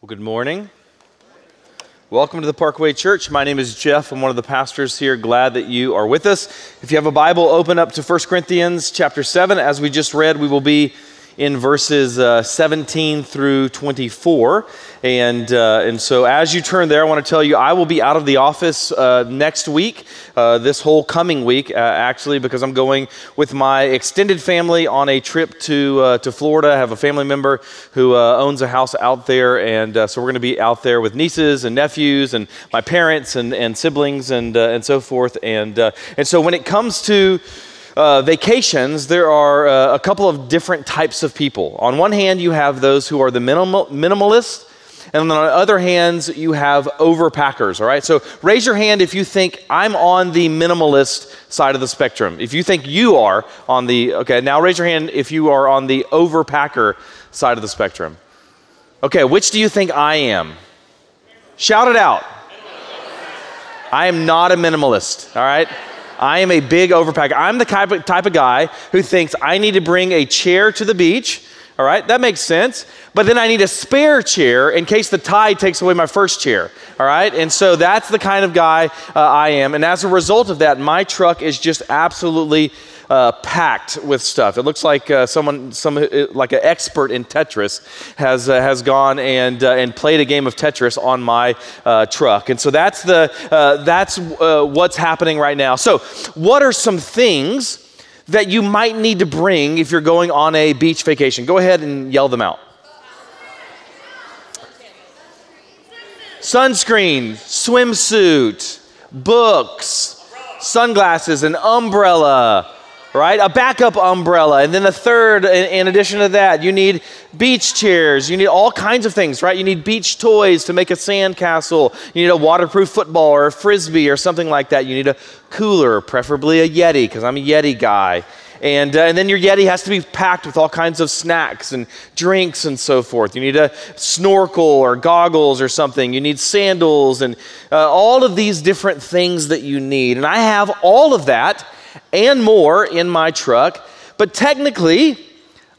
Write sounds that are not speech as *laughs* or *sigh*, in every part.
Well, good morning. Welcome to the Parkway Church. My name is Jeff. I'm one of the pastors here. Glad that you are with us. If you have a Bible, open up to 1 Corinthians chapter 7. As we just read, we will be in verses uh, 17 through 24. And, uh, and so, as you turn there, I want to tell you I will be out of the office uh, next week, uh, this whole coming week, uh, actually, because I'm going with my extended family on a trip to, uh, to Florida. I have a family member who owns a house out there. And so, we're going to be out there with nieces and nephews and my parents and, and siblings and, and so forth. And, and so, when it comes to uh, vacations, there are uh, a couple of different types of people. On one hand, you have those who are the minimal, minimalists, and on the other hand, you have overpackers, all right? So raise your hand if you think I'm on the minimalist side of the spectrum. If you think you are on the, okay, now raise your hand if you are on the overpacker side of the spectrum. Okay, which do you think I am? Shout it out. I am not a minimalist, all right? I am a big overpacker. I'm the type of, type of guy who thinks I need to bring a chair to the beach. All right, that makes sense. But then I need a spare chair in case the tide takes away my first chair. All right, and so that's the kind of guy uh, I am. And as a result of that, my truck is just absolutely uh, packed with stuff. It looks like uh, someone, some uh, like an expert in Tetris, has uh, has gone and uh, and played a game of Tetris on my truck. And so that's the that's what's happening right now. So, what are some things that you might need to bring if you're going on a beach vacation? Go ahead and yell them out. Sunscreen, swimsuit, books, sunglasses, an umbrella, right? A backup umbrella. And then a third, in, addition to that, you need beach chairs. You need all kinds of things, right? You need beach toys to make a sand castle. You need a waterproof football or a frisbee or something like that. You need a cooler, preferably a Yeti, because I'm a Yeti guy. And, uh, and then your Yeti has to be packed with all kinds of snacks and drinks and so forth. You need a snorkel or goggles or something. You need sandals and uh, all of these different things that you need. And I have all of that and more in my truck, but technically,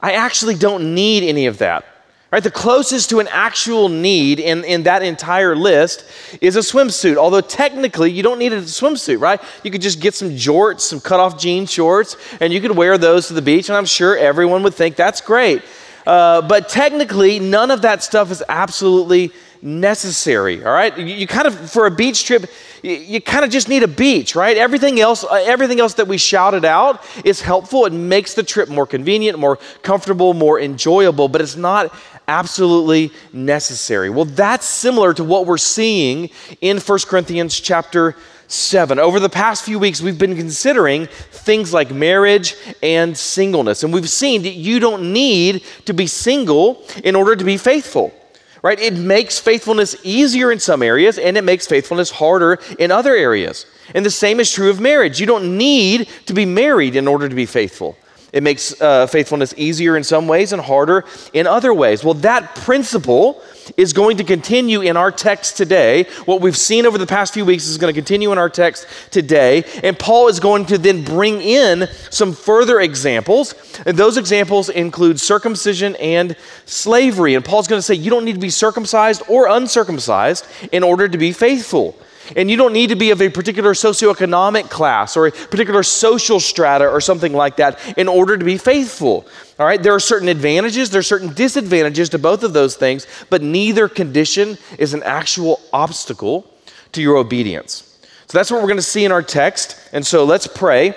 I actually don't need any of that. Right? The closest to an actual need in, in that entire list is a swimsuit. Although technically you don't need a swimsuit, right? You could just get some jorts, some cut-off jean shorts, and you could wear those to the beach, and I'm sure everyone would think that's great. Uh, but technically, none of that stuff is absolutely necessary, all right? You, you kind of, for a beach trip, you, you kind of just need a beach, right? Everything else, uh, everything else that we shouted out is helpful. It makes the trip more convenient, more comfortable, more enjoyable, but it's not absolutely necessary. Well, that's similar to what we're seeing in 1 Corinthians chapter 7. Over the past few weeks, we've been considering things like marriage and singleness. And we've seen that you don't need to be single in order to be faithful right? It makes faithfulness easier in some areas and it makes faithfulness harder in other areas. And the same is true of marriage. You don't need to be married in order to be faithful. It makes uh, faithfulness easier in some ways and harder in other ways. Well, that principle is going to continue in our text today. What we've seen over the past few weeks is going to continue in our text today. And Paul is going to then bring in some further examples. And those examples include circumcision and slavery. And Paul's going to say you don't need to be circumcised or uncircumcised in order to be faithful. And you don't need to be of a particular socioeconomic class or a particular social strata or something like that in order to be faithful. All right, there are certain advantages, there are certain disadvantages to both of those things, but neither condition is an actual obstacle to your obedience. So that's what we're going to see in our text. And so let's pray,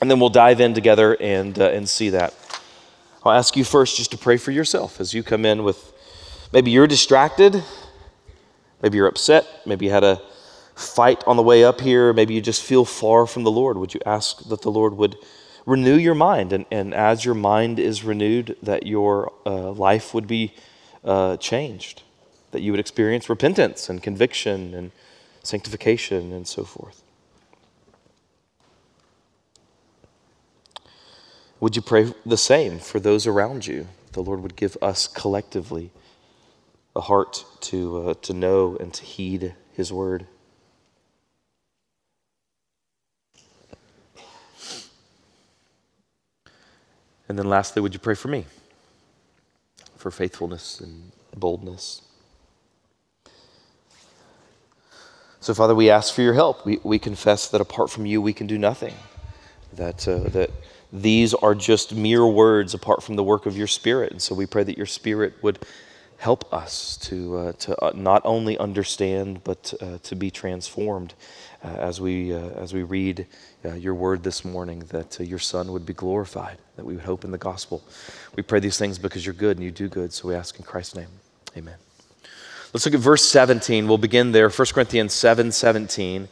and then we'll dive in together and, uh, and see that. I'll ask you first just to pray for yourself as you come in with maybe you're distracted, maybe you're upset, maybe you had a fight on the way up here. Maybe you just feel far from the Lord. Would you ask that the Lord would renew your mind? And, and as your mind is renewed, that your uh, life would be uh, changed, that you would experience repentance and conviction and sanctification and so forth. Would you pray the same for those around you? The Lord would give us collectively a heart to, uh, to know and to heed His word. And then lastly, would you pray for me for faithfulness and boldness? So, Father, we ask for your help. We, we confess that apart from you, we can do nothing, that, uh, that these are just mere words apart from the work of your Spirit. And so we pray that your Spirit would help us to, uh, to uh, not only understand, but uh, to be transformed uh, as, we, uh, as we read your word this morning, that your Son would be glorified, that we would hope in the gospel. We pray these things because you're good and you do good. So we ask in Christ's name. Amen. Let's look at verse 17. We'll begin there, 1 Corinthians 7 17.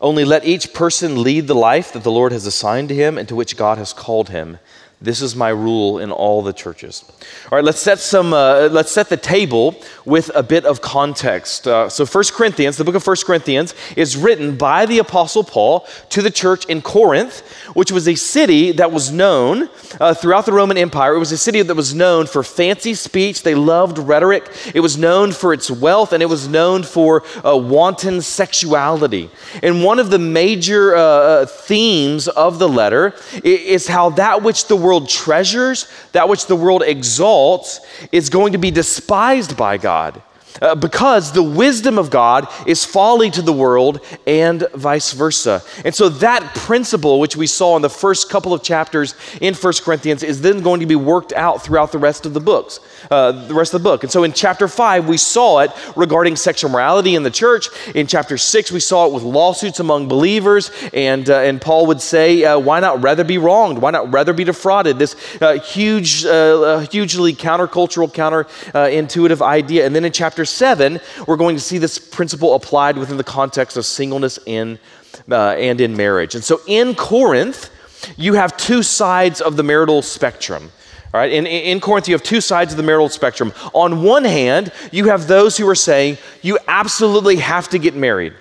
Only let each person lead the life that the Lord has assigned to him and to which God has called him. This is my rule in all the churches. All right, let's set some. Uh, let's set the table with a bit of context. Uh, so, First Corinthians, the book of First Corinthians, is written by the Apostle Paul to the church in Corinth, which was a city that was known uh, throughout the Roman Empire. It was a city that was known for fancy speech. They loved rhetoric. It was known for its wealth, and it was known for uh, wanton sexuality. And one of the major uh, uh, themes of the letter is how that which the world world treasures, that which the world exalts, is going to be despised by God. Uh, because the wisdom of God is folly to the world and vice versa. And so that principle, which we saw in the first couple of chapters in First Corinthians, is then going to be worked out throughout the rest of the books, uh, the rest of the book. And so in chapter 5, we saw it regarding sexual morality in the church. In chapter 6, we saw it with lawsuits among believers. And, uh, and Paul would say, uh, why not rather be wronged? Why not rather be defrauded? This uh, huge, uh, hugely countercultural, counterintuitive idea. And then in chapter chapter 7, we're going to see this principle applied within the context of singleness in, uh, and in marriage. And so in Corinth, you have two sides of the marital spectrum. All right, in, in Corinth, you have two sides of the marital spectrum. On one hand, you have those who are saying you absolutely have to get married.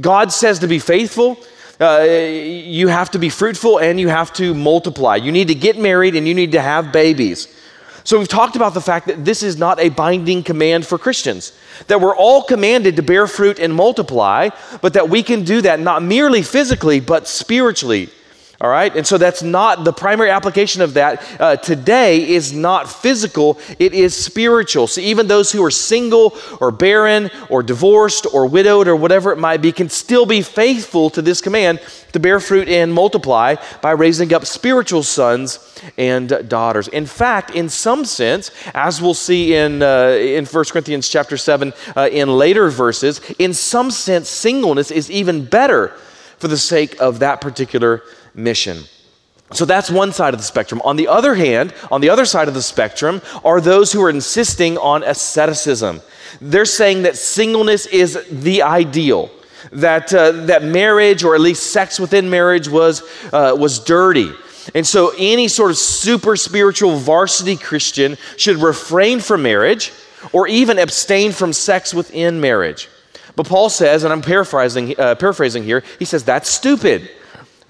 God says to be faithful, uh, you have to be fruitful, and you have to multiply. You need to get married and you need to have babies. So we've talked about the fact that this is not a binding command for Christians, that we're all commanded to bear fruit and multiply, but that we can do that not merely physically, but spiritually. All right? And so that's not the primary application of that uh, today is not physical, it is spiritual. So even those who are single or barren or divorced or widowed or whatever it might be can still be faithful to this command to bear fruit and multiply by raising up spiritual sons and daughters. In fact, in some sense, as we'll see in, uh, in 1 Corinthians chapter 7 uh, in later verses, in some sense, singleness is even better for the sake of that particular mission. So that's one side of the spectrum. On the other hand, on the other side of the spectrum are those who are insisting on asceticism. They're saying that singleness is the ideal, that, uh, that marriage, or at least sex within marriage, was, uh, was dirty. And so any sort of super spiritual varsity Christian should refrain from marriage or even abstain from sex within marriage. But Paul says, and I'm paraphrasing, uh, paraphrasing here, he says that's stupid.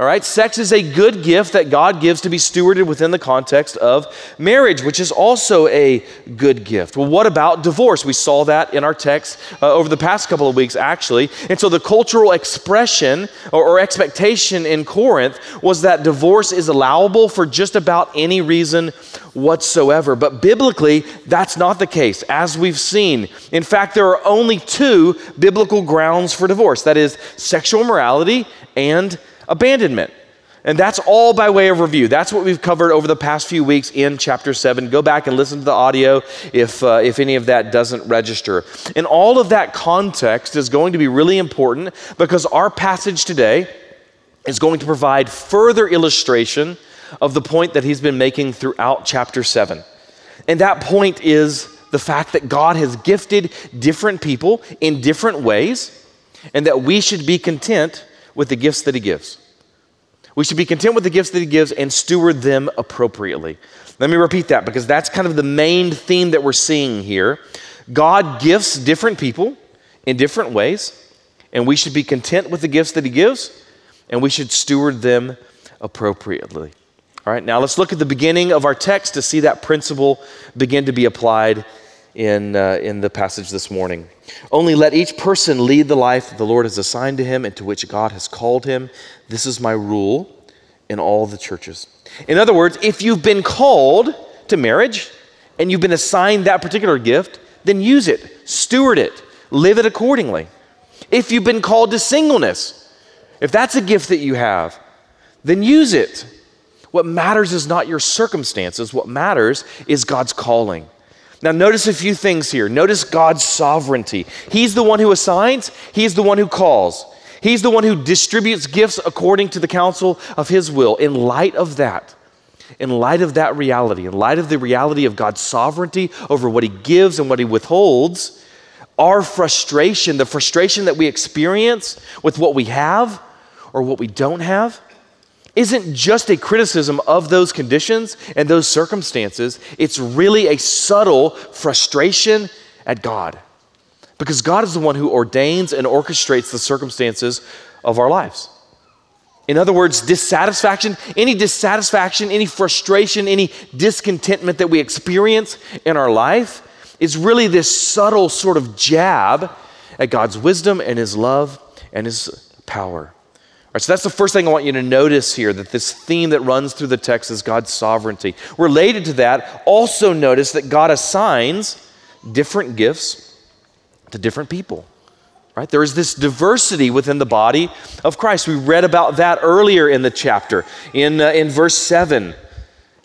All right, sex is a good gift that God gives to be stewarded within the context of marriage, which is also a good gift. Well, what about divorce? We saw that in our text uh, over the past couple of weeks, actually. And so the cultural expression or, or expectation in Corinth was that divorce is allowable for just about any reason whatsoever. But biblically, that's not the case, as we've seen. In fact, there are only two biblical grounds for divorce that is, sexual morality and abandonment. And that's all by way of review. That's what we've covered over the past few weeks in chapter 7. Go back and listen to the audio if, uh, if any of that doesn't register. And all of that context is going to be really important because our passage today is going to provide further illustration of the point that he's been making throughout chapter 7. And that point is the fact that God has gifted different people in different ways, and that we should be content with the gifts that He gives. We should be content with the gifts that He gives and steward them appropriately. Let me repeat that because that's kind of the main theme that we're seeing here. God gifts different people in different ways, and we should be content with the gifts that He gives, and we should steward them appropriately. All right, now let's look at the beginning of our text to see that principle begin to be applied in, uh, in the passage this morning. Only let each person lead the life that the Lord has assigned to him and to which God has called him. This is my rule in all the churches. In other words, if you've been called to marriage and you've been assigned that particular gift, then use it, steward it, live it accordingly. If you've been called to singleness, if that's a gift that you have, then use it. What matters is not your circumstances, what matters is God's calling. Now, notice a few things here. Notice God's sovereignty. He's the one who assigns, He's the one who calls. He's the one who distributes gifts according to the counsel of His will. In light of that, in light of that reality, in light of the reality of God's sovereignty over what He gives and what He withholds, our frustration, the frustration that we experience with what we have or what we don't have, isn't just a criticism of those conditions and those circumstances, it's really a subtle frustration at God. Because God is the one who ordains and orchestrates the circumstances of our lives. In other words, dissatisfaction, any dissatisfaction, any frustration, any discontentment that we experience in our life is really this subtle sort of jab at God's wisdom and His love and His power right, so that's the first thing I want you to notice here that this theme that runs through the text is God's sovereignty. Related to that, also notice that God assigns different gifts to different people. Right? There is this diversity within the body of Christ. We read about that earlier in the chapter in, uh, in verse 7.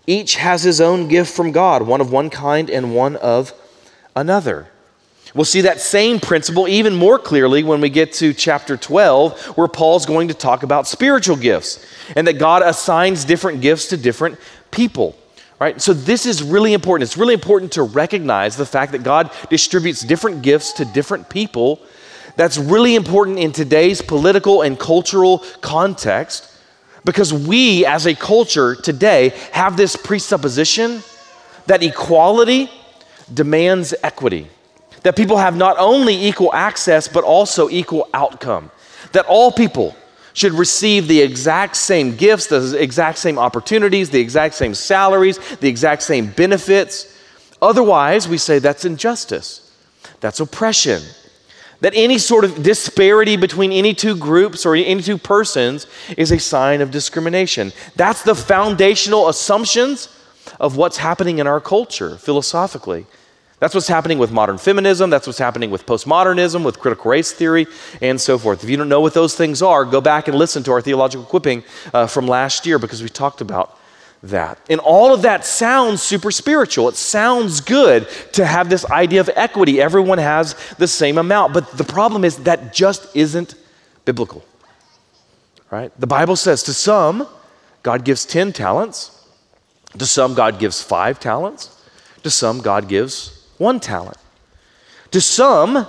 Each has his own gift from God, one of one kind and one of another. We'll see that same principle even more clearly when we get to chapter 12, where Paul's going to talk about spiritual gifts and that God assigns different gifts to different people. Right? So, this is really important. It's really important to recognize the fact that God distributes different gifts to different people. That's really important in today's political and cultural context because we, as a culture today, have this presupposition that equality demands equity that people have not only equal access, but also equal outcome. That all people should receive the exact same gifts, the exact same opportunities, the exact same salaries, the exact same benefits. Otherwise, we say that's injustice, that's oppression. That any sort of disparity between any two groups or any two persons is a sign of discrimination. That's the foundational assumptions of what's happening in our culture philosophically. That's what's happening with modern feminism. That's what's happening with postmodernism, with critical race theory, and so forth. If you don't know what those things are, go back and listen to our theological equipping uh, from last year because we talked about that. And all of that sounds super spiritual. It sounds good to have this idea of equity. Everyone has the same amount. But the problem is that just isn't biblical. Right? The Bible says to some, God gives 10 talents. To some, God gives five talents. To some, God gives one talent. To some,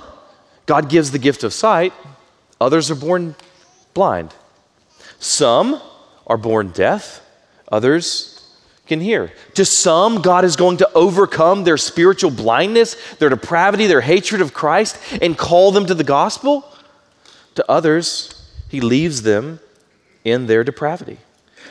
God gives the gift of sight, others are born blind. Some are born deaf, others can hear. To some, God is going to overcome their spiritual blindness, their depravity, their hatred of Christ, and call them to the gospel. To others, He leaves them in their depravity.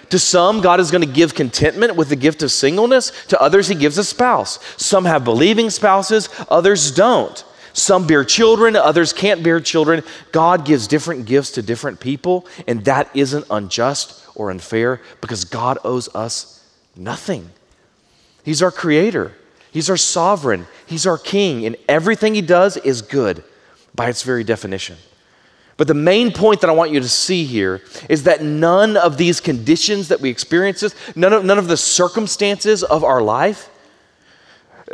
To some, God is going to give contentment with the gift of singleness. To others, He gives a spouse. Some have believing spouses, others don't. Some bear children, others can't bear children. God gives different gifts to different people, and that isn't unjust or unfair because God owes us nothing. He's our creator, He's our sovereign, He's our king, and everything He does is good by its very definition. But the main point that I want you to see here is that none of these conditions that we experience, none of, none of the circumstances of our life,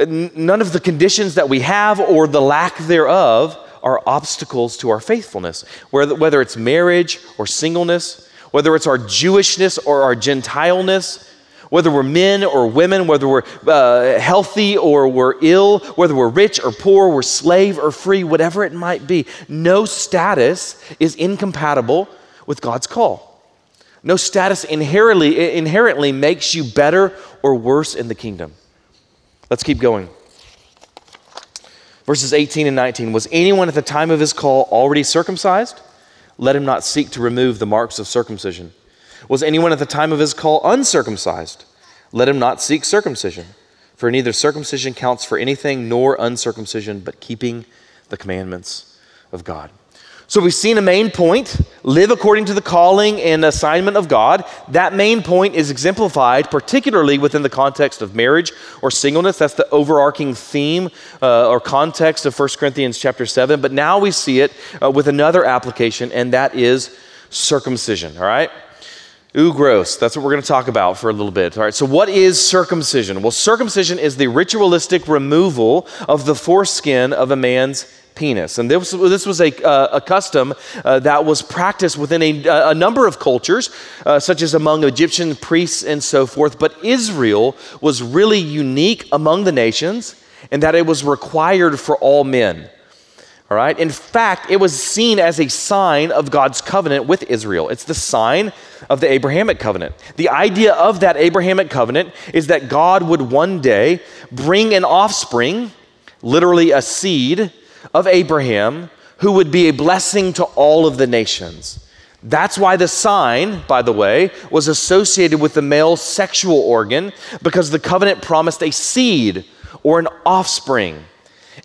none of the conditions that we have or the lack thereof are obstacles to our faithfulness. Whether, whether it's marriage or singleness, whether it's our Jewishness or our Gentileness, whether we're men or women, whether we're uh, healthy or we're ill, whether we're rich or poor, we're slave or free, whatever it might be, no status is incompatible with God's call. No status inherently, inherently makes you better or worse in the kingdom. Let's keep going. Verses 18 and 19 Was anyone at the time of his call already circumcised? Let him not seek to remove the marks of circumcision. Was anyone at the time of his call uncircumcised? Let him not seek circumcision. For neither circumcision counts for anything nor uncircumcision, but keeping the commandments of God. So we've seen a main point live according to the calling and assignment of God. That main point is exemplified particularly within the context of marriage or singleness. That's the overarching theme uh, or context of 1 Corinthians chapter 7. But now we see it uh, with another application, and that is circumcision, all right? Ooh, gross. That's what we're going to talk about for a little bit. All right, so what is circumcision? Well, circumcision is the ritualistic removal of the foreskin of a man's penis. And this, this was a, uh, a custom uh, that was practiced within a, a number of cultures, uh, such as among Egyptian priests and so forth. But Israel was really unique among the nations in that it was required for all men. All right. In fact, it was seen as a sign of God's covenant with Israel. It's the sign of the Abrahamic covenant. The idea of that Abrahamic covenant is that God would one day bring an offspring, literally a seed, of Abraham who would be a blessing to all of the nations. That's why the sign, by the way, was associated with the male sexual organ because the covenant promised a seed or an offspring.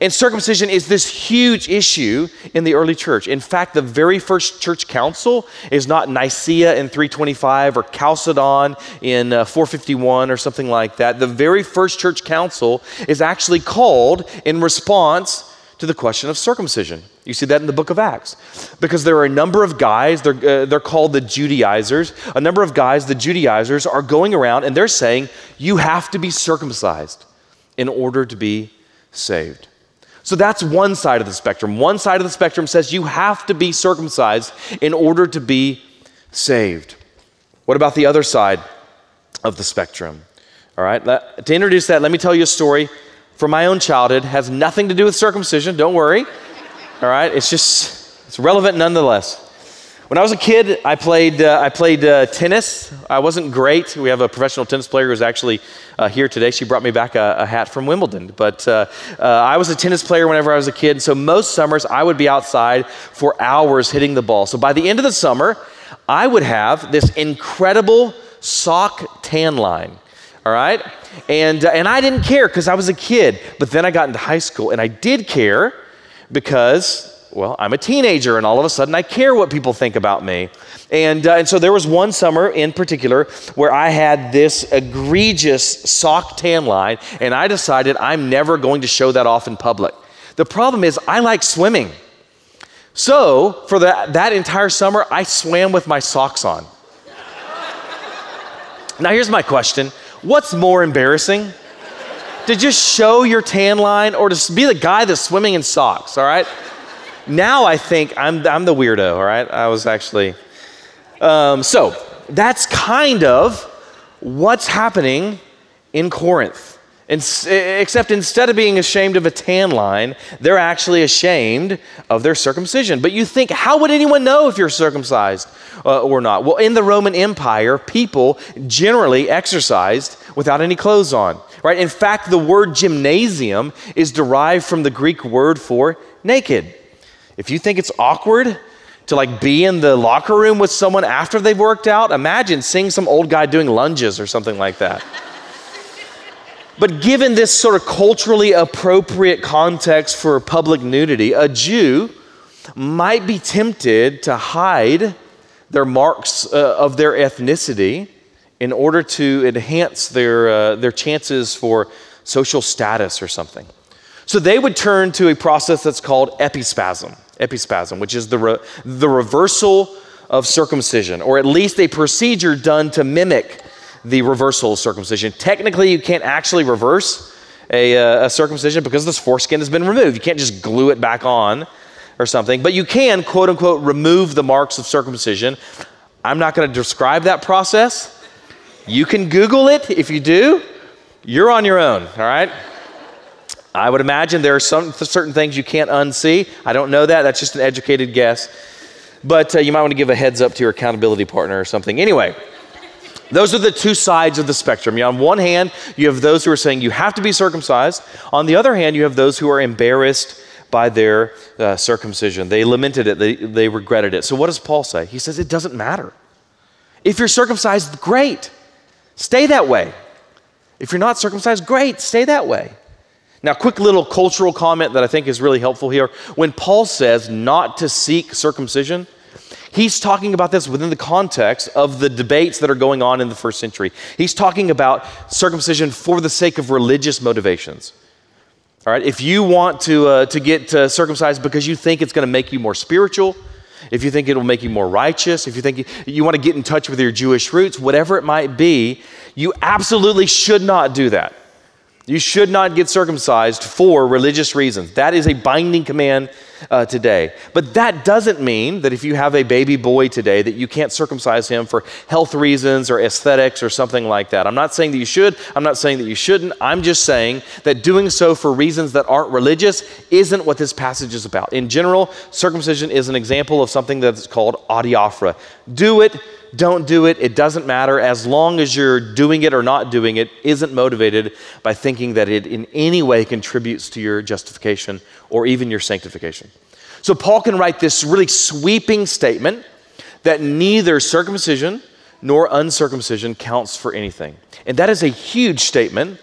And circumcision is this huge issue in the early church. In fact, the very first church council is not Nicaea in 325 or Chalcedon in uh, 451 or something like that. The very first church council is actually called in response to the question of circumcision. You see that in the book of Acts. Because there are a number of guys, they're, uh, they're called the Judaizers. A number of guys, the Judaizers, are going around and they're saying, you have to be circumcised in order to be saved. So that's one side of the spectrum. One side of the spectrum says you have to be circumcised in order to be saved. What about the other side of the spectrum? All right, to introduce that, let me tell you a story from my own childhood. Has nothing to do with circumcision, don't worry. All right, it's just, it's relevant nonetheless. When I was a kid, I played, uh, I played uh, tennis. I wasn't great. We have a professional tennis player who's actually uh, here today. She brought me back a, a hat from Wimbledon. But uh, uh, I was a tennis player whenever I was a kid. So most summers, I would be outside for hours hitting the ball. So by the end of the summer, I would have this incredible sock tan line. All right? And, uh, and I didn't care because I was a kid. But then I got into high school and I did care because well, I'm a teenager, and all of a sudden I care what people think about me. And, uh, and so there was one summer in particular where I had this egregious sock tan line, and I decided I'm never going to show that off in public. The problem is, I like swimming. So for that, that entire summer, I swam with my socks on. now, here's my question What's more embarrassing? to just show your tan line or to be the guy that's swimming in socks, all right? Now I think I'm, I'm the weirdo, all right? I was actually. Um, so that's kind of what's happening in Corinth. In, except instead of being ashamed of a tan line, they're actually ashamed of their circumcision. But you think, how would anyone know if you're circumcised uh, or not? Well, in the Roman Empire, people generally exercised without any clothes on, right? In fact, the word gymnasium is derived from the Greek word for naked. If you think it's awkward to like be in the locker room with someone after they've worked out, imagine seeing some old guy doing lunges or something like that. but given this sort of culturally appropriate context for public nudity, a Jew might be tempted to hide their marks uh, of their ethnicity in order to enhance their, uh, their chances for social status or something. So they would turn to a process that's called epispasm epispasm, which is the, re- the reversal of circumcision, or at least a procedure done to mimic the reversal of circumcision. Technically, you can't actually reverse a, uh, a circumcision because this foreskin has been removed. You can't just glue it back on or something, but you can, quote unquote, remove the marks of circumcision. I'm not going to describe that process. You can Google it. If you do, you're on your own, all right? I would imagine there are some certain things you can't unsee. I don't know that. That's just an educated guess. But uh, you might want to give a heads up to your accountability partner or something. Anyway, those are the two sides of the spectrum. on one hand, you have those who are saying you have to be circumcised. On the other hand, you have those who are embarrassed by their uh, circumcision. They lamented it, they, they regretted it. So, what does Paul say? He says it doesn't matter. If you're circumcised, great. Stay that way. If you're not circumcised, great. Stay that way. Now, quick little cultural comment that I think is really helpful here. When Paul says not to seek circumcision, he's talking about this within the context of the debates that are going on in the first century. He's talking about circumcision for the sake of religious motivations. All right, if you want to, uh, to get uh, circumcised because you think it's going to make you more spiritual, if you think it will make you more righteous, if you think you, you want to get in touch with your Jewish roots, whatever it might be, you absolutely should not do that. You should not get circumcised for religious reasons. That is a binding command uh, today. But that doesn't mean that if you have a baby boy today that you can't circumcise him for health reasons or aesthetics or something like that. I'm not saying that you should. I'm not saying that you shouldn't. I'm just saying that doing so for reasons that aren't religious isn't what this passage is about. In general, circumcision is an example of something that's called adiaphora. Do it don't do it. It doesn't matter as long as you're doing it or not doing it isn't motivated by thinking that it in any way contributes to your justification or even your sanctification. So Paul can write this really sweeping statement that neither circumcision nor uncircumcision counts for anything. And that is a huge statement.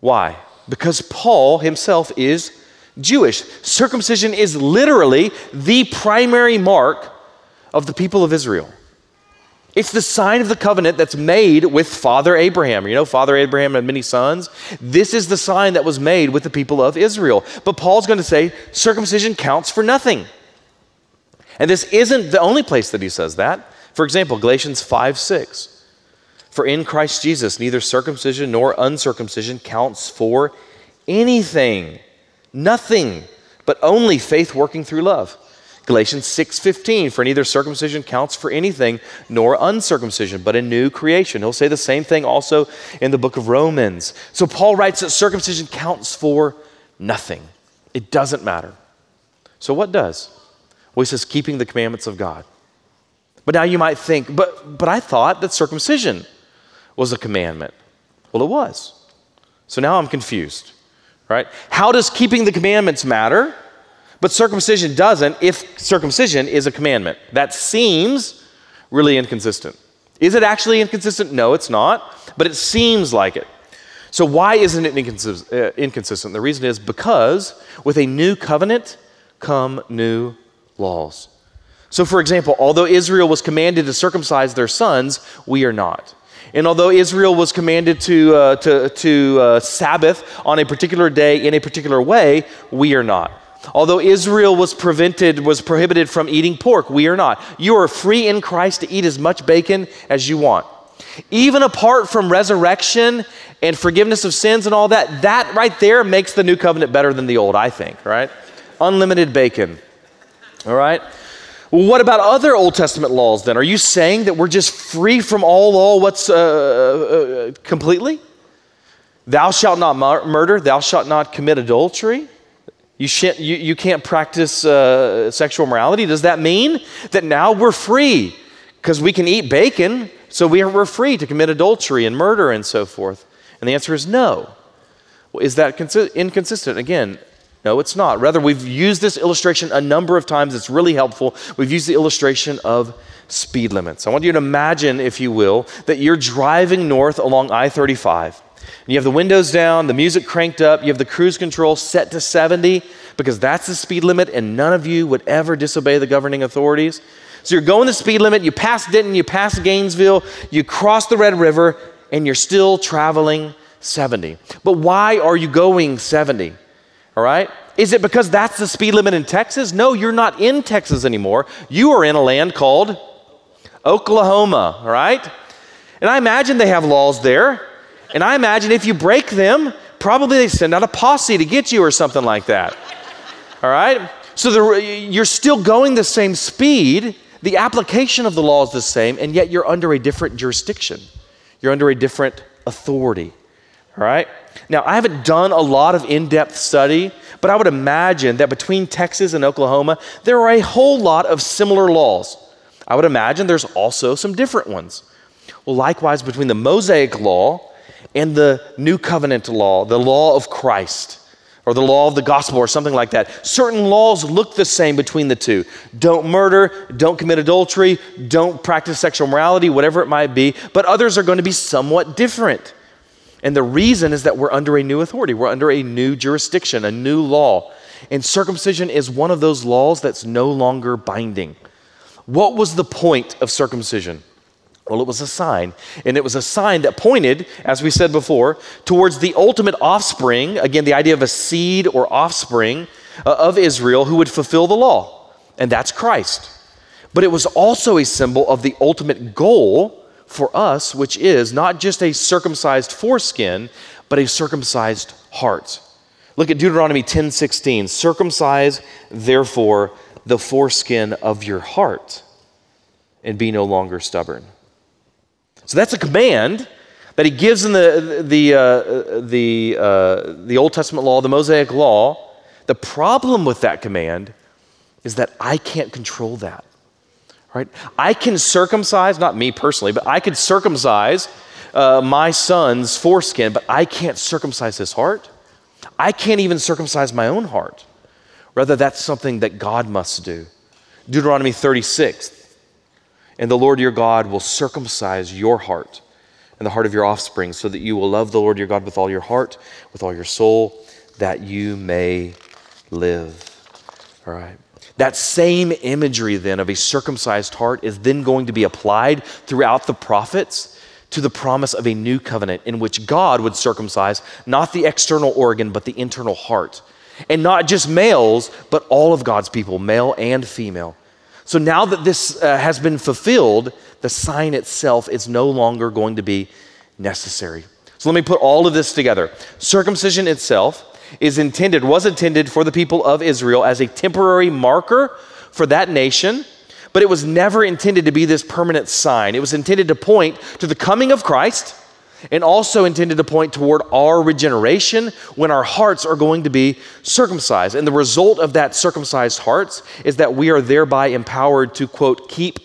Why? Because Paul himself is Jewish. Circumcision is literally the primary mark of the people of Israel. It's the sign of the covenant that's made with Father Abraham. You know, Father Abraham had many sons. This is the sign that was made with the people of Israel. But Paul's going to say circumcision counts for nothing. And this isn't the only place that he says that. For example, Galatians 5 6. For in Christ Jesus, neither circumcision nor uncircumcision counts for anything, nothing, but only faith working through love. Galatians 6:15 for neither circumcision counts for anything nor uncircumcision but a new creation. He'll say the same thing also in the book of Romans. So Paul writes that circumcision counts for nothing. It doesn't matter. So what does? Well, he says keeping the commandments of God. But now you might think, but but I thought that circumcision was a commandment. Well, it was. So now I'm confused. Right? How does keeping the commandments matter? But circumcision doesn't if circumcision is a commandment. That seems really inconsistent. Is it actually inconsistent? No, it's not, but it seems like it. So, why isn't it uh, inconsistent? The reason is because with a new covenant come new laws. So, for example, although Israel was commanded to circumcise their sons, we are not. And although Israel was commanded to, uh, to, to uh, Sabbath on a particular day in a particular way, we are not. Although Israel was prevented, was prohibited from eating pork, we are not. You are free in Christ to eat as much bacon as you want. Even apart from resurrection and forgiveness of sins and all that, that right there makes the new covenant better than the old, I think, right? Unlimited bacon. All right? Well, what about other Old Testament laws then? Are you saying that we're just free from all law what's uh, uh, completely? Thou shalt not murder, thou shalt not commit adultery. You, sh- you, you can't practice uh, sexual morality. Does that mean that now we're free? Because we can eat bacon, so we are, we're free to commit adultery and murder and so forth? And the answer is no. Well, is that consi- inconsistent? Again, no, it's not. Rather, we've used this illustration a number of times. It's really helpful. We've used the illustration of speed limits. I want you to imagine, if you will, that you're driving north along I 35 you have the windows down, the music cranked up, you have the cruise control set to 70 because that's the speed limit, and none of you would ever disobey the governing authorities. So you're going the speed limit, you pass Denton, you pass Gainesville, you cross the Red River, and you're still traveling 70. But why are you going 70? All right? Is it because that's the speed limit in Texas? No, you're not in Texas anymore. You are in a land called Oklahoma, all right? And I imagine they have laws there. And I imagine if you break them, probably they send out a posse to get you or something like that. All right? So the, you're still going the same speed. The application of the law is the same, and yet you're under a different jurisdiction. You're under a different authority. All right? Now, I haven't done a lot of in depth study, but I would imagine that between Texas and Oklahoma, there are a whole lot of similar laws. I would imagine there's also some different ones. Well, likewise, between the Mosaic law and the new covenant law, the law of Christ, or the law of the gospel, or something like that. Certain laws look the same between the two. Don't murder, don't commit adultery, don't practice sexual morality, whatever it might be, but others are going to be somewhat different. And the reason is that we're under a new authority, we're under a new jurisdiction, a new law. And circumcision is one of those laws that's no longer binding. What was the point of circumcision? Well, it was a sign. And it was a sign that pointed, as we said before, towards the ultimate offspring. Again, the idea of a seed or offspring uh, of Israel who would fulfill the law. And that's Christ. But it was also a symbol of the ultimate goal for us, which is not just a circumcised foreskin, but a circumcised heart. Look at Deuteronomy 10 16. Circumcise, therefore, the foreskin of your heart and be no longer stubborn. So that's a command that he gives in the, the, uh, the, uh, the Old Testament law, the Mosaic law. The problem with that command is that I can't control that. Right? I can circumcise, not me personally, but I could circumcise uh, my son's foreskin, but I can't circumcise his heart. I can't even circumcise my own heart. Rather, that's something that God must do. Deuteronomy 36 and the Lord your God will circumcise your heart and the heart of your offspring, so that you will love the Lord your God with all your heart, with all your soul, that you may live. All right. That same imagery then of a circumcised heart is then going to be applied throughout the prophets to the promise of a new covenant in which God would circumcise not the external organ, but the internal heart. And not just males, but all of God's people, male and female. So now that this uh, has been fulfilled, the sign itself is no longer going to be necessary. So let me put all of this together. Circumcision itself is intended, was intended for the people of Israel as a temporary marker for that nation, but it was never intended to be this permanent sign. It was intended to point to the coming of Christ and also intended to point toward our regeneration when our hearts are going to be circumcised. And the result of that circumcised hearts is that we are thereby empowered to, quote, keep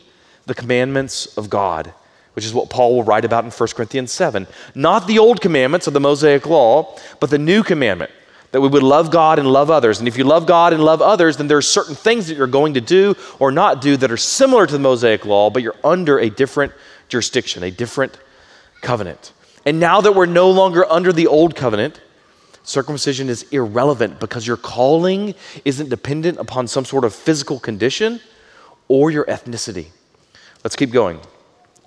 the commandments of God, which is what Paul will write about in 1 Corinthians 7. Not the old commandments of the Mosaic law, but the new commandment that we would love God and love others. And if you love God and love others, then there are certain things that you're going to do or not do that are similar to the Mosaic law, but you're under a different jurisdiction, a different covenant. And now that we're no longer under the old covenant, circumcision is irrelevant because your calling isn't dependent upon some sort of physical condition or your ethnicity. Let's keep going.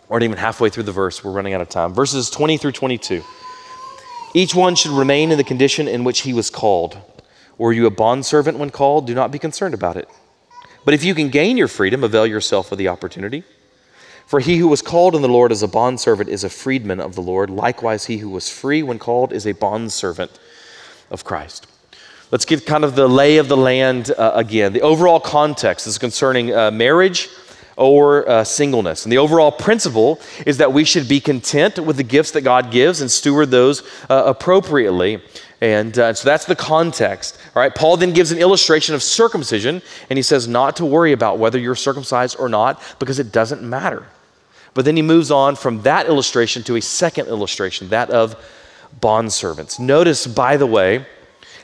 We're not even halfway through the verse. We're running out of time. Verses 20 through 22. Each one should remain in the condition in which he was called. Were you a bondservant when called? Do not be concerned about it. But if you can gain your freedom, avail yourself of the opportunity. For he who was called in the Lord as a bondservant is a freedman of the Lord. Likewise, he who was free when called is a bondservant of Christ. Let's give kind of the lay of the land uh, again. The overall context is concerning uh, marriage or uh, singleness. And the overall principle is that we should be content with the gifts that God gives and steward those uh, appropriately. And uh, so that's the context. All right, Paul then gives an illustration of circumcision, and he says not to worry about whether you're circumcised or not because it doesn't matter. But then he moves on from that illustration to a second illustration, that of bondservants. Notice, by the way,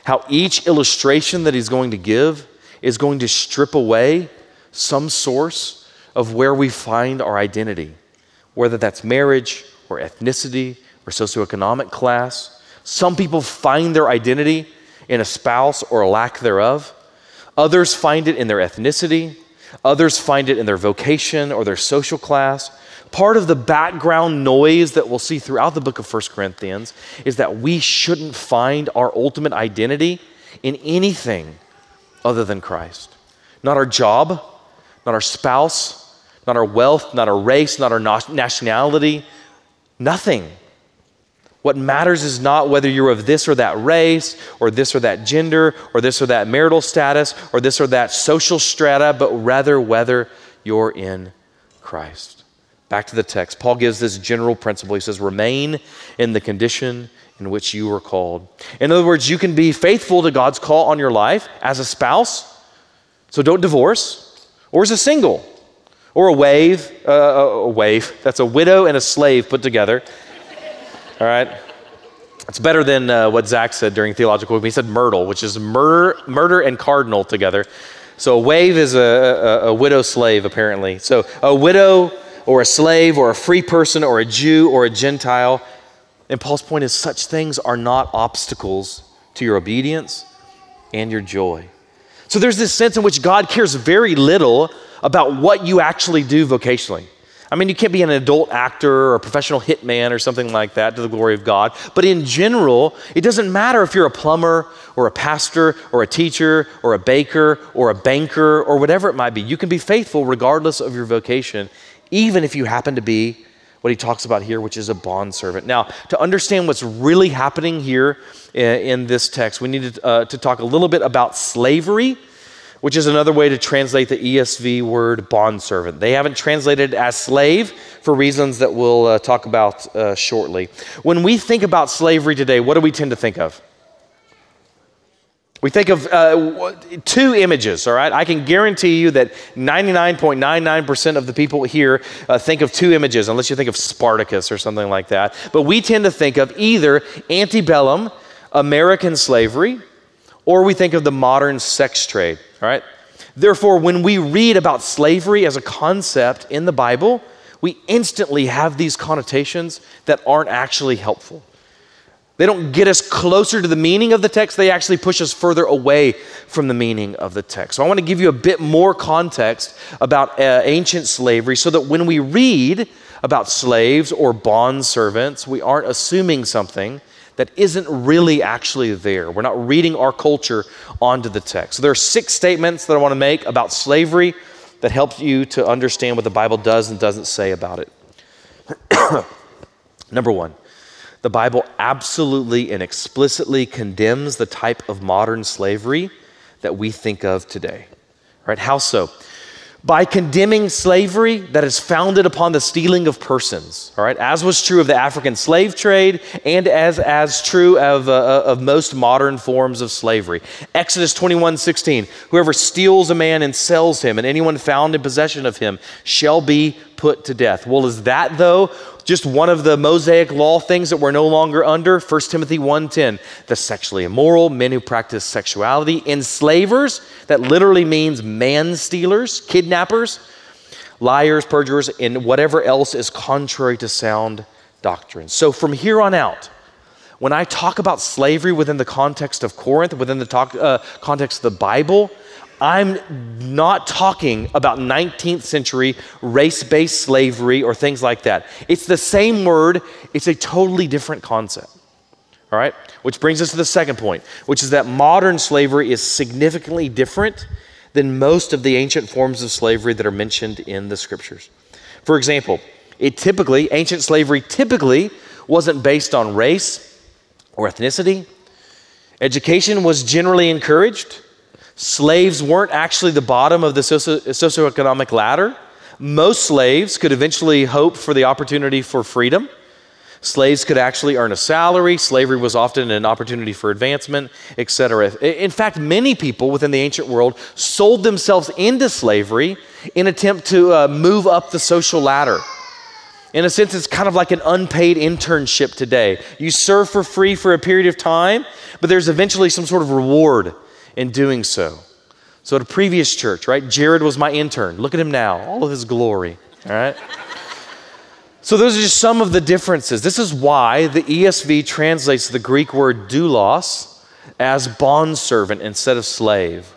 how each illustration that he's going to give is going to strip away some source of where we find our identity, whether that's marriage or ethnicity or socioeconomic class. Some people find their identity in a spouse or a lack thereof. Others find it in their ethnicity. Others find it in their vocation or their social class part of the background noise that we'll see throughout the book of 1 Corinthians is that we shouldn't find our ultimate identity in anything other than Christ. Not our job, not our spouse, not our wealth, not our race, not our nationality, nothing. What matters is not whether you're of this or that race, or this or that gender, or this or that marital status, or this or that social strata, but rather whether you're in Christ. Back to the text. Paul gives this general principle. He says, remain in the condition in which you were called. In other words, you can be faithful to God's call on your life as a spouse, so don't divorce, or as a single, or a wave, uh, a wave. That's a widow and a slave put together. All right? It's better than uh, what Zach said during theological week. He said myrtle, which is murder, murder and cardinal together. So a wave is a, a, a widow slave, apparently. So a widow or a slave or a free person or a Jew or a Gentile, And Paul's point is such things are not obstacles to your obedience and your joy. So there's this sense in which God cares very little about what you actually do vocationally. I mean, you can't be an adult actor or a professional hitman or something like that to the glory of God. But in general, it doesn't matter if you're a plumber or a pastor or a teacher or a baker or a banker or whatever it might be. You can be faithful regardless of your vocation, even if you happen to be what he talks about here, which is a bond servant. Now, to understand what's really happening here in, in this text, we need to, uh, to talk a little bit about slavery, which is another way to translate the ESV word bondservant. They haven't translated it as slave for reasons that we'll uh, talk about uh, shortly. When we think about slavery today, what do we tend to think of? We think of uh, two images, all right? I can guarantee you that 99.99% of the people here uh, think of two images, unless you think of Spartacus or something like that. But we tend to think of either antebellum, American slavery, or we think of the modern sex trade, all right? Therefore, when we read about slavery as a concept in the Bible, we instantly have these connotations that aren't actually helpful. They don't get us closer to the meaning of the text, they actually push us further away from the meaning of the text. So I want to give you a bit more context about uh, ancient slavery so that when we read about slaves or bond servants, we aren't assuming something that isn't really actually there. We're not reading our culture onto the text. So there are six statements that I want to make about slavery that help you to understand what the Bible does and doesn't say about it. *coughs* Number one, the Bible absolutely and explicitly condemns the type of modern slavery that we think of today. Right? How so? By condemning slavery that is founded upon the stealing of persons, all right, as was true of the African slave trade and as, as true of, uh, uh of most modern forms of slavery. Exodus 21 16, whoever steals a man and sells him, and anyone found in possession of him shall be put to death. Well, is that, though, just one of the Mosaic law things that we're no longer under. 1 Timothy 1:10, the sexually immoral, men who practice sexuality, enslavers, that literally means man stealers, kidnappers, liars, perjurers, and whatever else is contrary to sound doctrine. So from here on out, when I talk about slavery within the context of Corinth, within the talk, uh, context of the Bible, I'm not talking about 19th century race based slavery or things like that. It's the same word, it's a totally different concept. All right? Which brings us to the second point, which is that modern slavery is significantly different than most of the ancient forms of slavery that are mentioned in the scriptures. For example, it typically, ancient slavery typically wasn't based on race or ethnicity. Education was generally encouraged. Slaves weren't actually the bottom of the socio- socioeconomic ladder. Most slaves could eventually hope for the opportunity for freedom. Slaves could actually earn a salary. Slavery was often an opportunity for advancement, etc. In fact, many people within the ancient world sold themselves into slavery in attempt to uh, move up the social ladder. In a sense, it's kind of like an unpaid internship today. You serve for free for a period of time, but there's eventually some sort of reward in doing so. So, at a previous church, right, Jared was my intern. Look at him now, all of his glory, all right? so, those are just some of the differences. This is why the ESV translates the Greek word doulos as bondservant instead of slave.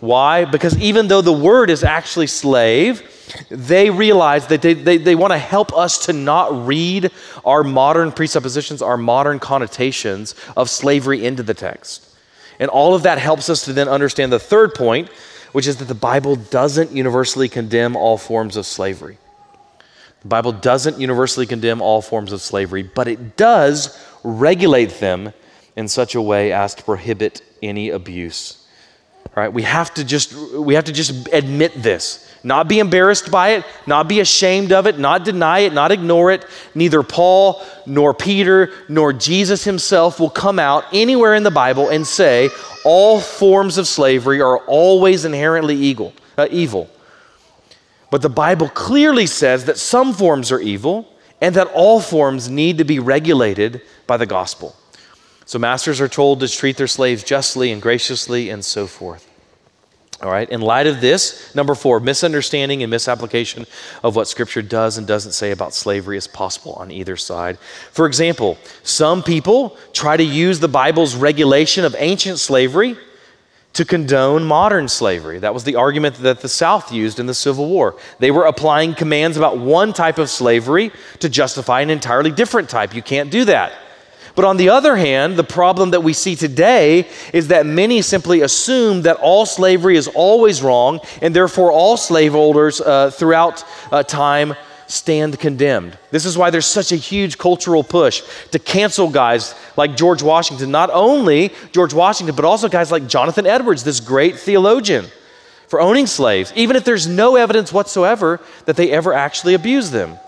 Why? Because even though the word is actually slave, they realize that they, they, they want to help us to not read our modern presuppositions, our modern connotations of slavery into the text. And all of that helps us to then understand the third point, which is that the Bible doesn't universally condemn all forms of slavery. The Bible doesn't universally condemn all forms of slavery, but it does regulate them in such a way as to prohibit any abuse. Right? We have to just we have to just admit this not be embarrassed by it, not be ashamed of it, not deny it, not ignore it. Neither Paul, nor Peter, nor Jesus himself will come out anywhere in the Bible and say all forms of slavery are always inherently evil. Uh, evil. But the Bible clearly says that some forms are evil and that all forms need to be regulated by the gospel. So masters are told to treat their slaves justly and graciously and so forth. All right, in light of this, number four, misunderstanding and misapplication of what Scripture does and doesn't say about slavery is possible on either side. For example, some people try to use the Bible's regulation of ancient slavery to condone modern slavery. That was the argument that the South used in the Civil War. They were applying commands about one type of slavery to justify an entirely different type. You can't do that. But on the other hand, the problem that we see today is that many simply assume that all slavery is always wrong, and therefore all slaveholders uh, throughout uh, time stand condemned. This is why there's such a huge cultural push to cancel guys like George Washington. Not only George Washington, but also guys like Jonathan Edwards, this great theologian, for owning slaves, even if there's no evidence whatsoever that they ever actually abused them.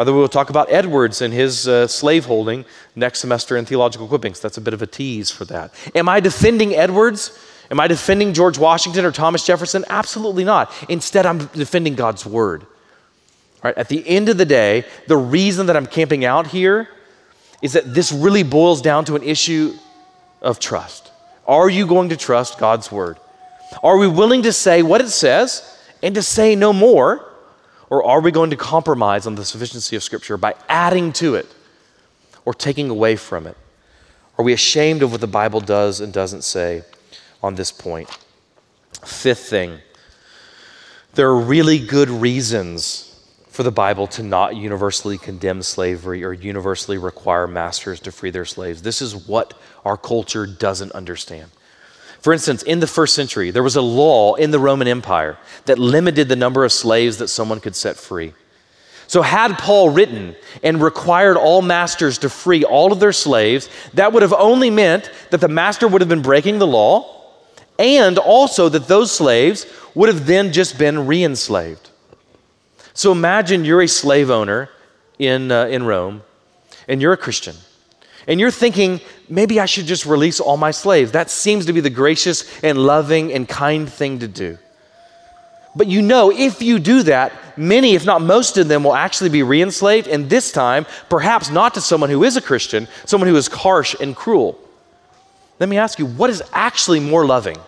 By the way, we'll talk about Edwards and his uh, slaveholding next semester in theological equippings. That's a bit of a tease for that. Am I defending Edwards? Am I defending George Washington or Thomas Jefferson? Absolutely not. Instead, I'm defending God's word. Right? At the end of the day, the reason that I'm camping out here is that this really boils down to an issue of trust. Are you going to trust God's word? Are we willing to say what it says and to say no more? Or are we going to compromise on the sufficiency of Scripture by adding to it or taking away from it? Are we ashamed of what the Bible does and doesn't say on this point? Fifth thing, there are really good reasons for the Bible to not universally condemn slavery or universally require masters to free their slaves. This is what our culture doesn't understand. For instance, in the first century, there was a law in the Roman Empire that limited the number of slaves that someone could set free. So, had Paul written and required all masters to free all of their slaves, that would have only meant that the master would have been breaking the law and also that those slaves would have then just been re enslaved. So, imagine you're a slave owner in, uh, in Rome and you're a Christian and you're thinking, maybe I should just release all my slaves. That seems to be the gracious and loving and kind thing to do. But you know, if you do that, many, if not most of them, will actually be re enslaved, and this time, perhaps not to someone who is a Christian, someone who is harsh and cruel. Let me ask you, what is actually more loving?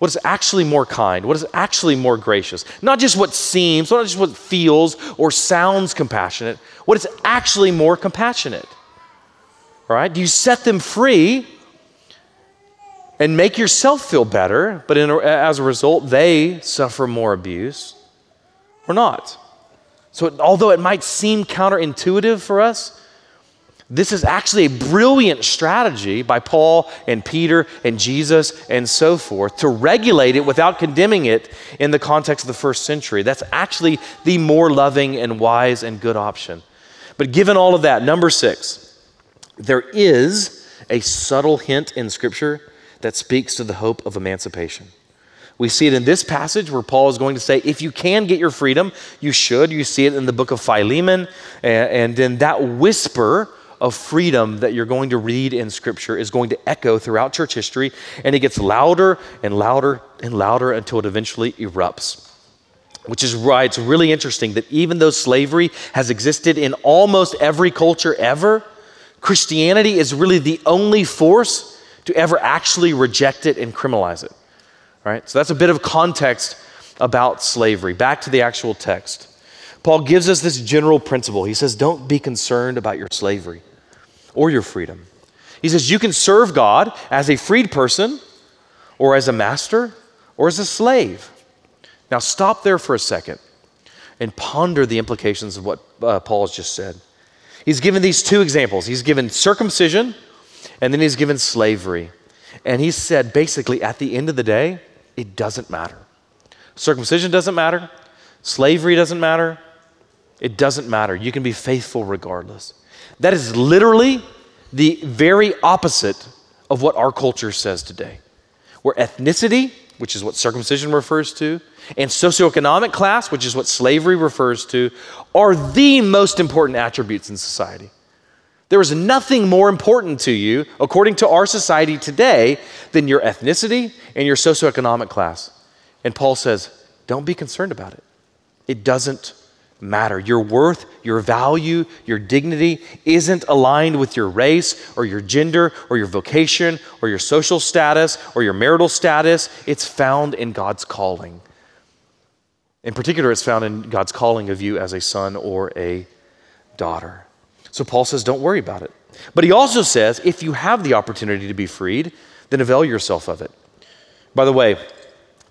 What is actually more kind? What is actually more gracious? Not just what seems, not just what feels or sounds compassionate, what is actually more compassionate? All right? Do you set them free and make yourself feel better, but in, as a result, they suffer more abuse or not? So, it, although it might seem counterintuitive for us, this is actually a brilliant strategy by Paul and Peter and Jesus and so forth to regulate it without condemning it in the context of the first century. That's actually the more loving and wise and good option. But given all of that, number six, there is a subtle hint in Scripture that speaks to the hope of emancipation. We see it in this passage where Paul is going to say, if you can get your freedom, you should. You see it in the book of Philemon. And then that whisper of freedom that you're going to read in Scripture is going to echo throughout church history. And it gets louder and louder and louder until it eventually erupts. Which is why it's really interesting that even though slavery has existed in almost every culture ever, Christianity is really the only force to ever actually reject it and criminalize it. Right? So that's a bit of context about slavery. Back to the actual text. Paul gives us this general principle. He says, Don't be concerned about your slavery or your freedom. He says, You can serve God as a freed person, or as a master, or as a slave. Now, stop there for a second and ponder the implications of what uh, Paul has just said. He's given these two examples. He's given circumcision and then he's given slavery. And he said basically at the end of the day, it doesn't matter. Circumcision doesn't matter, slavery doesn't matter. It doesn't matter. You can be faithful regardless. That is literally the very opposite of what our culture says today. Where ethnicity, which is what circumcision refers to, and socioeconomic class, which is what slavery refers to, are the most important attributes in society. There is nothing more important to you, according to our society today, than your ethnicity and your socioeconomic class. And Paul says, don't be concerned about it. It doesn't matter. Your worth, your value, your dignity isn't aligned with your race or your gender or your vocation or your social status or your marital status. It's found in God's calling. In particular, it's found in God's calling of you as a son or a daughter. So Paul says, don't worry about it. But he also says, if you have the opportunity to be freed, then avail yourself of it. By the way,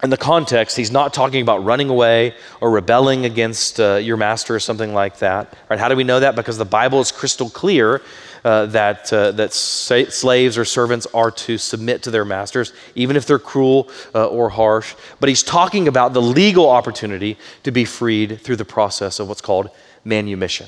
in the context, he's not talking about running away or rebelling against uh, your master or something like that. Right? How do we know that? Because the Bible is crystal clear uh, that, uh, that sa- slaves or servants are to submit to their masters, even if they're cruel uh, or harsh. But he's talking about the legal opportunity to be freed through the process of what's called manumission.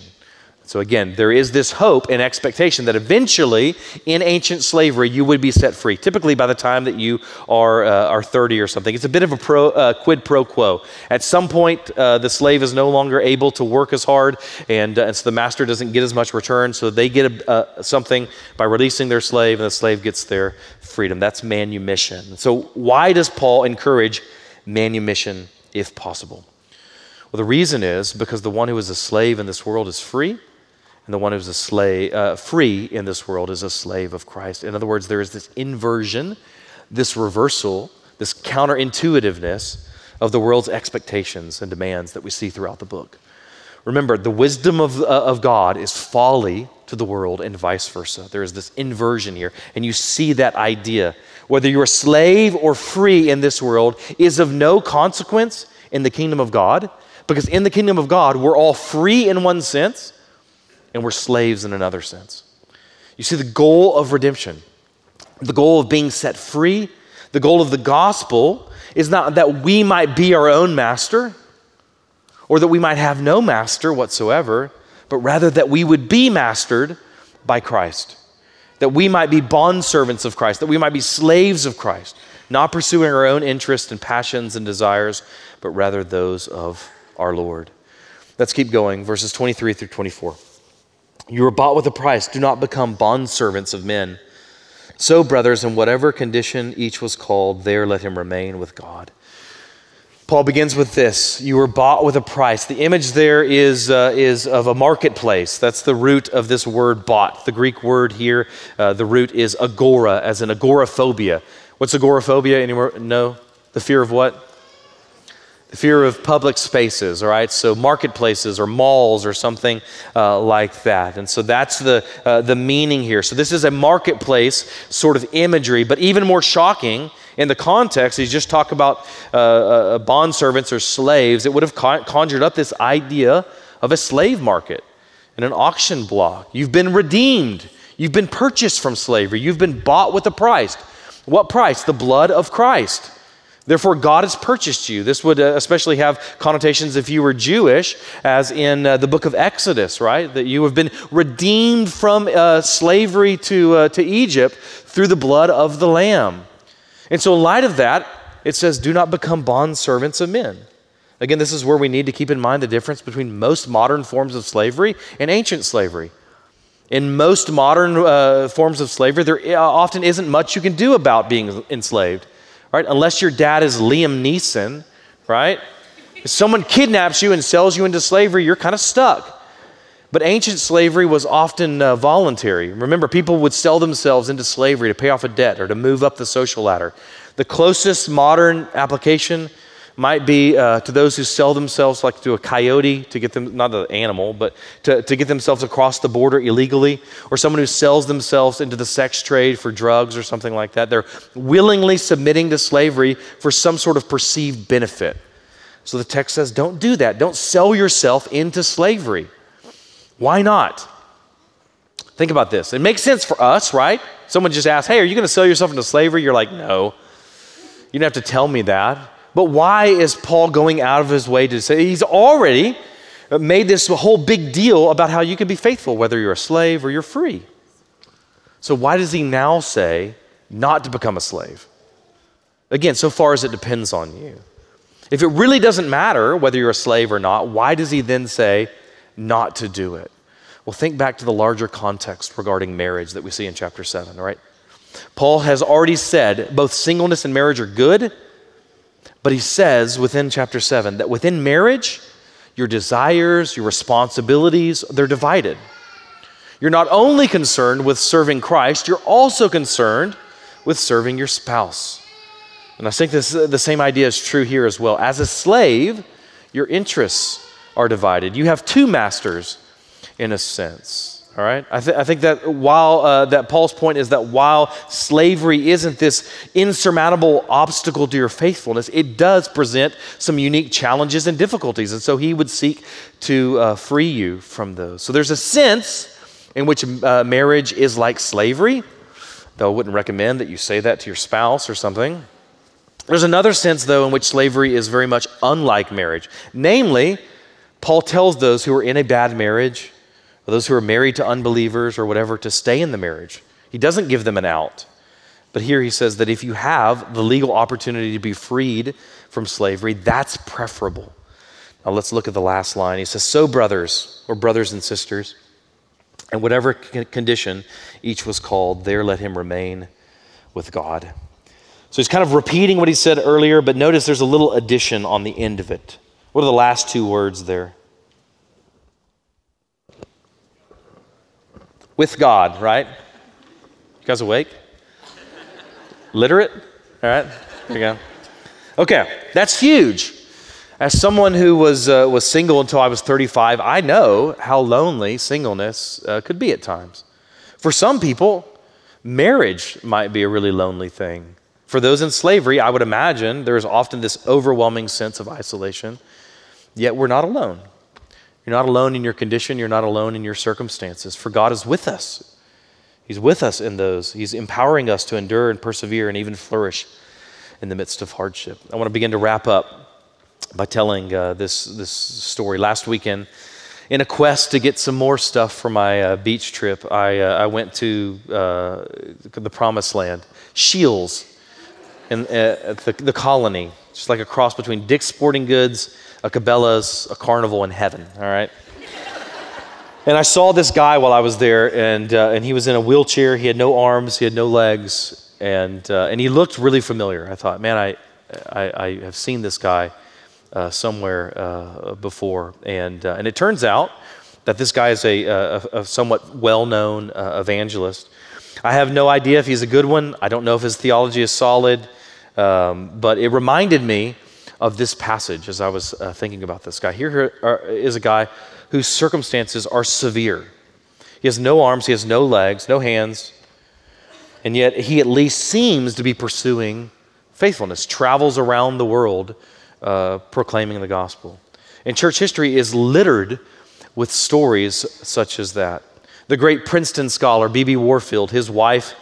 So, again, there is this hope and expectation that eventually in ancient slavery you would be set free, typically by the time that you are, uh, are 30 or something. It's a bit of a pro, uh, quid pro quo. At some point, uh, the slave is no longer able to work as hard, and, uh, and so the master doesn't get as much return, so they get a, uh, something by releasing their slave, and the slave gets their freedom. That's manumission. So, why does Paul encourage manumission if possible? Well, the reason is because the one who is a slave in this world is free and the one who's a slave, uh, free in this world is a slave of Christ. In other words, there is this inversion, this reversal, this counterintuitiveness of the world's expectations and demands that we see throughout the book. Remember, the wisdom of, uh, of God is folly to the world and vice versa. There is this inversion here, and you see that idea. Whether you're a slave or free in this world is of no consequence in the kingdom of God, because in the kingdom of God, we're all free in one sense and we're slaves in another sense. You see, the goal of redemption, the goal of being set free, the goal of the gospel is not that we might be our own master or that we might have no master whatsoever, but rather that we would be mastered by Christ, that we might be bondservants of Christ, that we might be slaves of Christ, not pursuing our own interests and passions and desires, but rather those of our Lord. Let's keep going, verses 23 through 24. You were bought with a price. Do not become bondservants of men. So, brothers, in whatever condition each was called, there let him remain with God. Paul begins with this You were bought with a price. The image there is, uh, is of a marketplace. That's the root of this word bought. The Greek word here, uh, the root is agora, as in agoraphobia. What's agoraphobia? Anyone No? The fear of what? Fear of public spaces, all right? So marketplaces or malls or something uh, like that. And so that's the, uh, the meaning here. So this is a marketplace sort of imagery, but even more shocking in the context, he's just talk about uh, uh bond servants or slaves. It would have conjured up this idea of a slave market and an auction block. You've been redeemed. You've been purchased from slavery. You've been bought with a price. What price? The blood of Christ. Therefore, God has purchased you. This would uh, especially have connotations if you were Jewish, as in uh, the book of Exodus, right? That you have been redeemed from uh, slavery to, uh, to Egypt through the blood of the Lamb. And so, in light of that, it says, Do not become bond servants of men. Again, this is where we need to keep in mind the difference between most modern forms of slavery and ancient slavery. In most modern uh, forms of slavery, there uh, often isn't much you can do about being enslaved right? Unless your dad is Liam Neeson, right? If someone kidnaps you and sells you into slavery, you're kind of stuck. But ancient slavery was often uh, voluntary. Remember, people would sell themselves into slavery to pay off a debt or to move up the social ladder. The closest modern application might be uh, to those who sell themselves like to a coyote to get them, not an animal, but to, to get themselves across the border illegally, or someone who sells themselves into the sex trade for drugs or something like that. They're willingly submitting to slavery for some sort of perceived benefit. So the text says, don't do that. Don't sell yourself into slavery. Why not? Think about this. It makes sense for us, right? Someone just asks, hey, are you going to sell yourself into slavery? You're like, no. You don't have to tell me that. But why is Paul going out of his way to say he's already made this whole big deal about how you can be faithful, whether you're a slave or you're free? So, why does he now say not to become a slave? Again, so far as it depends on you. If it really doesn't matter whether you're a slave or not, why does he then say not to do it? Well, think back to the larger context regarding marriage that we see in chapter 7, right? Paul has already said both singleness and marriage are good, but he says within chapter 7 that within marriage, your desires, your responsibilities, they're divided. You're not only concerned with serving Christ, you're also concerned with serving your spouse. And I think this, the same idea is true here as well. As a slave, your interests are divided. You have two masters in a sense. All right, I, th- I think that while uh, that Paul's point is that while slavery isn't this insurmountable obstacle to your faithfulness, it does present some unique challenges and difficulties, and so he would seek to uh, free you from those. So there's a sense in which uh, marriage is like slavery, though I wouldn't recommend that you say that to your spouse or something. There's another sense, though, in which slavery is very much unlike marriage. Namely, Paul tells those who are in a bad marriage or those who are married to unbelievers or whatever to stay in the marriage. He doesn't give them an out. But here he says that if you have the legal opportunity to be freed from slavery, that's preferable. Now let's look at the last line. He says, So, brothers, or brothers and sisters, and whatever condition each was called, there let him remain with God. So he's kind of repeating what he said earlier, but notice there's a little addition on the end of it. What are the last two words there? With God, right? You guys awake? Literate? All right, there you go. Okay, that's huge. As someone who was, uh, was single until I was 35, I know how lonely singleness uh, could be at times. For some people, marriage might be a really lonely thing. For those in slavery, I would imagine there is often this overwhelming sense of isolation, yet we're not alone. You're not alone in your condition, you're not alone in your circumstances, for God is with us. He's with us in those. He's empowering us to endure and persevere and even flourish in the midst of hardship. I want to begin to wrap up by telling uh, this, this story. Last weekend, in a quest to get some more stuff for my uh, beach trip, I, uh, I went to uh, the promised land, Scheels, in, uh, the, the colony, just like a cross between Dick's Sporting Goods a Cabela's, a carnival in heaven, all right? and I saw this guy while I was there, and, uh, and he was in a wheelchair. He had no arms, he had no legs, and, uh, and he looked really familiar. I thought, man, I, I, I have seen this guy uh, somewhere uh, before. And, uh, and it turns out that this guy is a, a, a somewhat well known uh, evangelist. I have no idea if he's a good one, I don't know if his theology is solid, um, but it reminded me of this passage as I was uh, thinking about this guy. Here is a guy whose circumstances are severe. He has no arms, he has no legs, no hands, and yet he at least seems to be pursuing faithfulness, travels around the world uh, proclaiming the gospel. And church history is littered with stories such as that. The great Princeton scholar B.B. Warfield, his wife,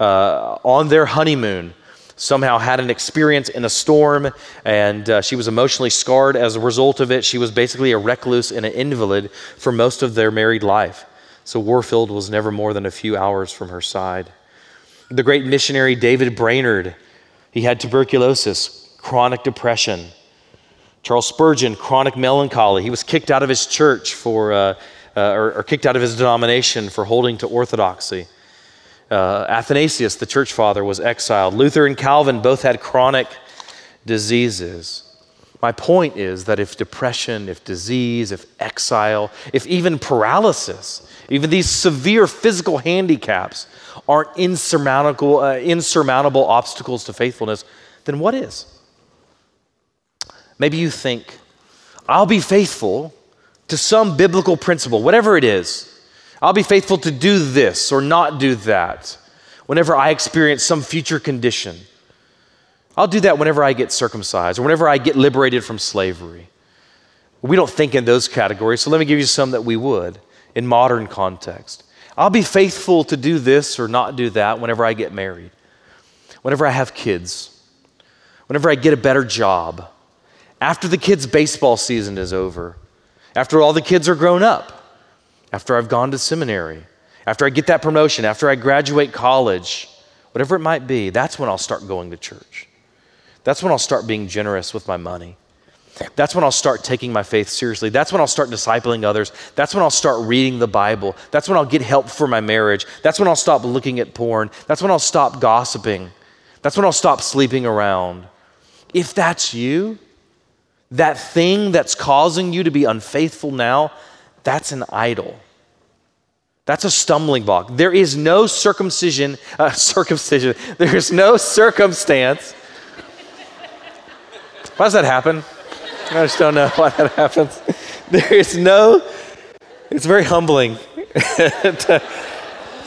uh, on their honeymoon, somehow had an experience in a storm and uh, she was emotionally scarred as a result of it. She was basically a recluse and an invalid for most of their married life. So Warfield was never more than a few hours from her side. The great missionary David Brainerd, he had tuberculosis, chronic depression. Charles Spurgeon, chronic melancholy. He was kicked out of his church for, uh, uh, or, or kicked out of his denomination for holding to orthodoxy. Uh, Athanasius, the church father, was exiled. Luther and Calvin both had chronic diseases. My point is that if depression, if disease, if exile, if even paralysis, even these severe physical handicaps aren't insurmountable, uh, insurmountable obstacles to faithfulness, then what is? Maybe you think, I'll be faithful to some biblical principle, whatever it is. I'll be faithful to do this or not do that whenever I experience some future condition. I'll do that whenever I get circumcised or whenever I get liberated from slavery. We don't think in those categories, so let me give you some that we would in modern context. I'll be faithful to do this or not do that whenever I get married, whenever I have kids, whenever I get a better job, after the kids' baseball season is over, after all the kids are grown up after I've gone to seminary, after I get that promotion, after I graduate college, whatever it might be, that's when I'll start going to church. That's when I'll start being generous with my money. That's when I'll start taking my faith seriously. That's when I'll start discipling others. That's when I'll start reading the Bible. That's when I'll get help for my marriage. That's when I'll stop looking at porn. That's when I'll stop gossiping. That's when I'll stop sleeping around. If that's you, that thing that's causing you to be unfaithful now, that's an idol. That's a stumbling block. There is no circumcision, uh, *laughs* circumcision. There is no circumstance. Why does that happen? I just don't know *laughs* why that happens. There is no, it's very humbling *laughs* to,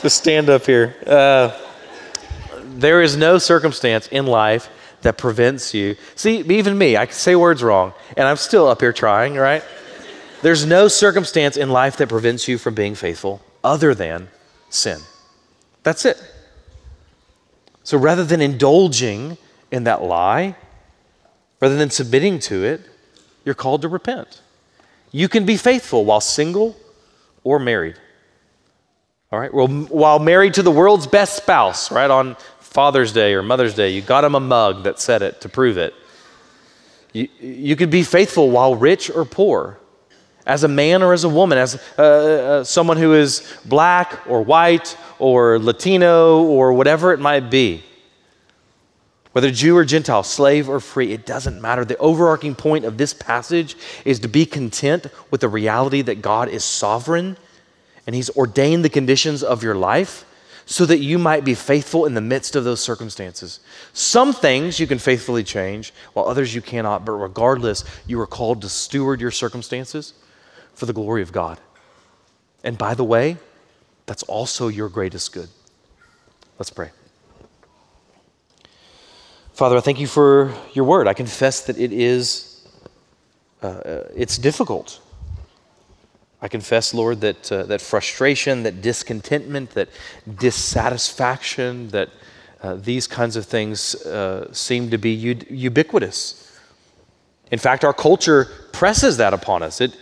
to, stand up here. Uh, there is no circumstance in life that prevents you. See, even me, I can say words wrong, and I'm still up here trying, right? There's no circumstance in life that prevents you from being faithful other than sin. That's it. So rather than indulging in that lie, rather than submitting to it, you're called to repent. You can be faithful while single or married. All right? Well, while married to the world's best spouse, right, on Father's Day or Mother's Day, you got him a mug that said it to prove it. You, you could be faithful while rich or poor, as a man or as a woman, as uh, uh, someone who is black or white or Latino or whatever it might be. Whether Jew or Gentile, slave or free, it doesn't matter. The overarching point of this passage is to be content with the reality that God is sovereign and He's ordained the conditions of your life so that you might be faithful in the midst of those circumstances. Some things you can faithfully change, while others you cannot, but regardless, you are called to steward your circumstances for the glory of God. And by the way, that's also your greatest good. Let's pray. Father, I thank you for your word. I confess that it is, uh, uh it's difficult. I confess, Lord, that, uh, that frustration, that discontentment, that dissatisfaction, that uh, these kinds of things uh, seem to be ubiquitous. In fact, our culture presses that upon us. It,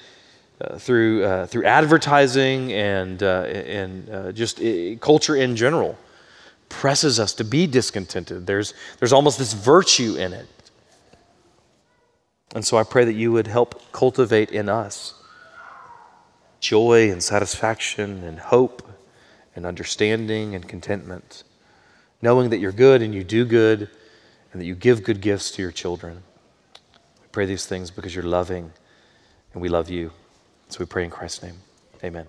uh, through, uh, through advertising and, uh, and just culture in general presses us to be discontented. There's, there's almost this virtue in it. And so I pray that you would help cultivate in us joy and satisfaction and hope and understanding and contentment, knowing that you're good and you do good and that you give good gifts to your children. We pray these things because you're loving and we love you. So we pray in Christ's name. Amen.